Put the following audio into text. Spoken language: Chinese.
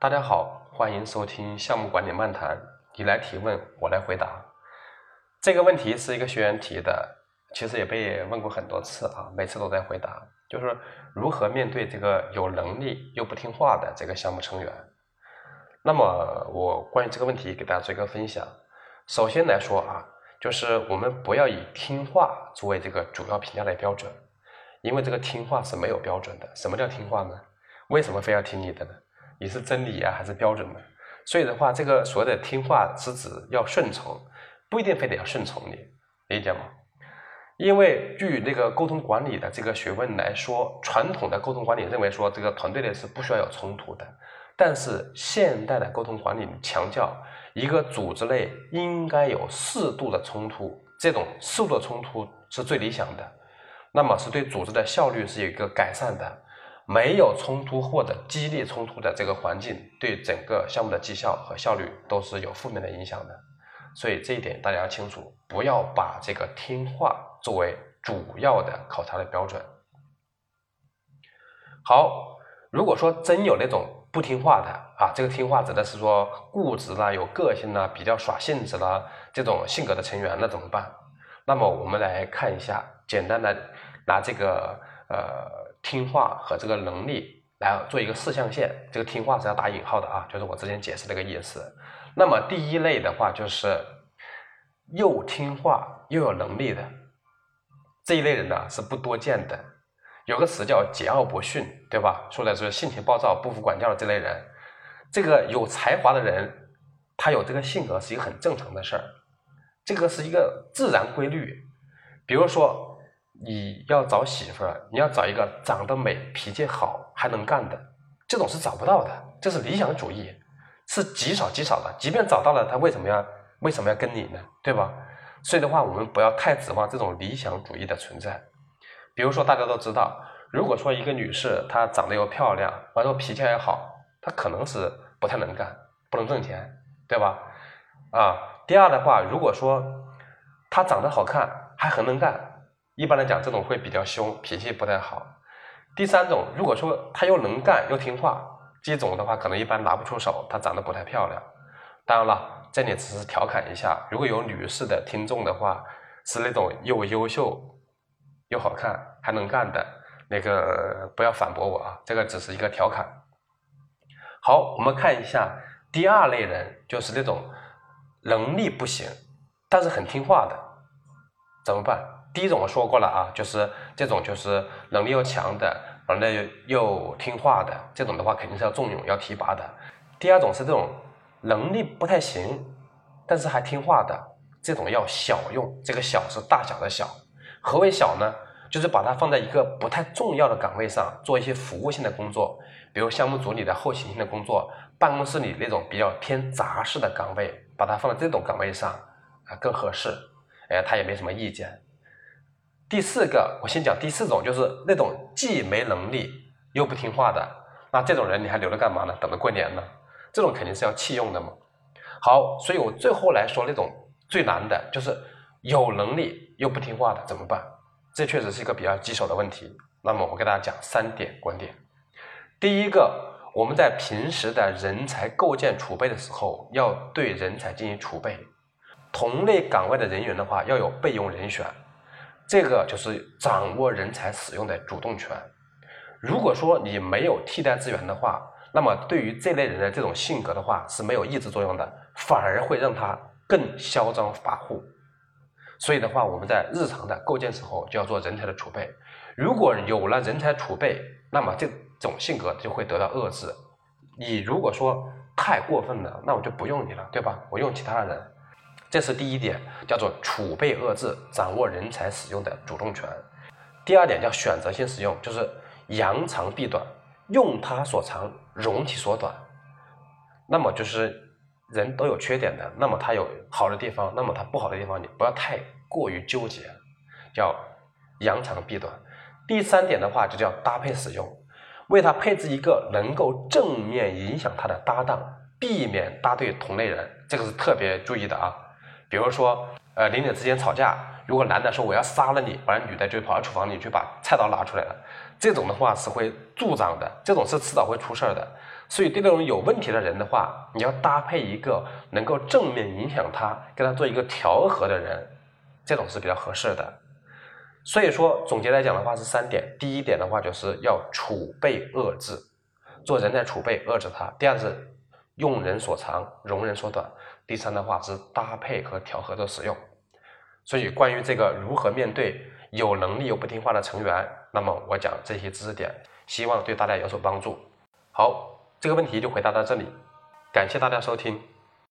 大家好，欢迎收听项目管理漫谈。你来提问，我来回答。这个问题是一个学员提的，其实也被问过很多次啊，每次都在回答，就是如何面对这个有能力又不听话的这个项目成员。那么我关于这个问题给大家做一个分享。首先来说啊，就是我们不要以听话作为这个主要评价的标准，因为这个听话是没有标准的。什么叫听话呢？为什么非要听你的呢？你是真理啊，还是标准呢？所以的话，这个所谓的听话之子要顺从，不一定非得要顺从你，理解吗？因为据那个沟通管理的这个学问来说，传统的沟通管理认为说这个团队内是不需要有冲突的，但是现代的沟通管理强调一个组织内应该有适度的冲突，这种适度的冲突是最理想的，那么是对组织的效率是有一个改善的。没有冲突或者激烈冲突的这个环境，对整个项目的绩效和效率都是有负面的影响的。所以这一点大家要清楚，不要把这个听话作为主要的考察的标准。好，如果说真有那种不听话的啊，这个听话指的是说固执啦、有个性啦、比较耍性子啦这种性格的成员，那怎么办？那么我们来看一下，简单的拿这个呃。听话和这个能力来做一个四象限，这个听话是要打引号的啊，就是我之前解释那个意思。那么第一类的话就是又听话又有能力的这一类人呢是不多见的。有个词叫桀骜不驯，对吧？说的是性情暴躁、不服管教的这类人。这个有才华的人，他有这个性格是一个很正常的事儿，这个是一个自然规律。比如说。你要找媳妇儿，你要找一个长得美、脾气好、还能干的，这种是找不到的，这是理想主义，是极少极少的。即便找到了，他为什么要为什么要跟你呢？对吧？所以的话，我们不要太指望这种理想主义的存在。比如说，大家都知道，如果说一个女士她长得又漂亮，完了脾气还好，她可能是不太能干，不能挣钱，对吧？啊，第二的话，如果说她长得好看，还很能干。一般来讲，这种会比较凶，脾气不太好。第三种，如果说他又能干又听话，这种的话可能一般拿不出手，他长得不太漂亮。当然了，这里只是调侃一下，如果有女士的听众的话，是那种又优秀又好看还能干的，那个不要反驳我啊，这个只是一个调侃。好，我们看一下第二类人，就是那种能力不行，但是很听话的，怎么办？第一种我说过了啊，就是这种就是能力又强的，完了又听话的，这种的话肯定是要重用要提拔的。第二种是这种能力不太行，但是还听话的，这种要小用。这个小是大小的小。何为小呢？就是把它放在一个不太重要的岗位上，做一些服务性的工作，比如项目组里的后勤性的工作，办公室里那种比较偏杂事的岗位，把它放在这种岗位上啊更合适。哎，他也没什么意见。第四个，我先讲第四种，就是那种既没能力又不听话的，那这种人你还留着干嘛呢？等着过年呢？这种肯定是要弃用的嘛。好，所以我最后来说那种最难的就是有能力又不听话的怎么办？这确实是一个比较棘手的问题。那么我给大家讲三点观点。第一个，我们在平时的人才构建储备的时候，要对人才进行储备，同类岗位的人员的话，要有备用人选。这个就是掌握人才使用的主动权。如果说你没有替代资源的话，那么对于这类人的这种性格的话是没有抑制作用的，反而会让他更嚣张跋扈。所以的话，我们在日常的构建时候就要做人才的储备。如果有了人才储备，那么这种性格就会得到遏制。你如果说太过分了，那我就不用你了，对吧？我用其他的人。这是第一点，叫做储备遏制，掌握人才使用的主动权。第二点叫选择性使用，就是扬长避短，用他所长，容其所短。那么就是人都有缺点的，那么他有好的地方，那么他不好的地方你不要太过于纠结，叫扬长避短。第三点的话就叫搭配使用，为他配置一个能够正面影响他的搭档，避免搭对同类人，这个是特别注意的啊。比如说，呃邻里之间吵架，如果男的说我要杀了你，完了女的就跑到厨房里去把菜刀拿出来了，这种的话是会助长的，这种是迟早会出事儿的。所以对这种有问题的人的话，你要搭配一个能够正面影响他，跟他做一个调和的人，这种是比较合适的。所以说总结来讲的话是三点，第一点的话就是要储备遏制，做人才储备遏制他；第二是用人所长，容人所短；第三的话是搭配和调和的使用。所以关于这个如何面对有能力又不听话的成员，那么我讲这些知识点，希望对大家有所帮助。好。这个问题就回答到这里，感谢大家收听。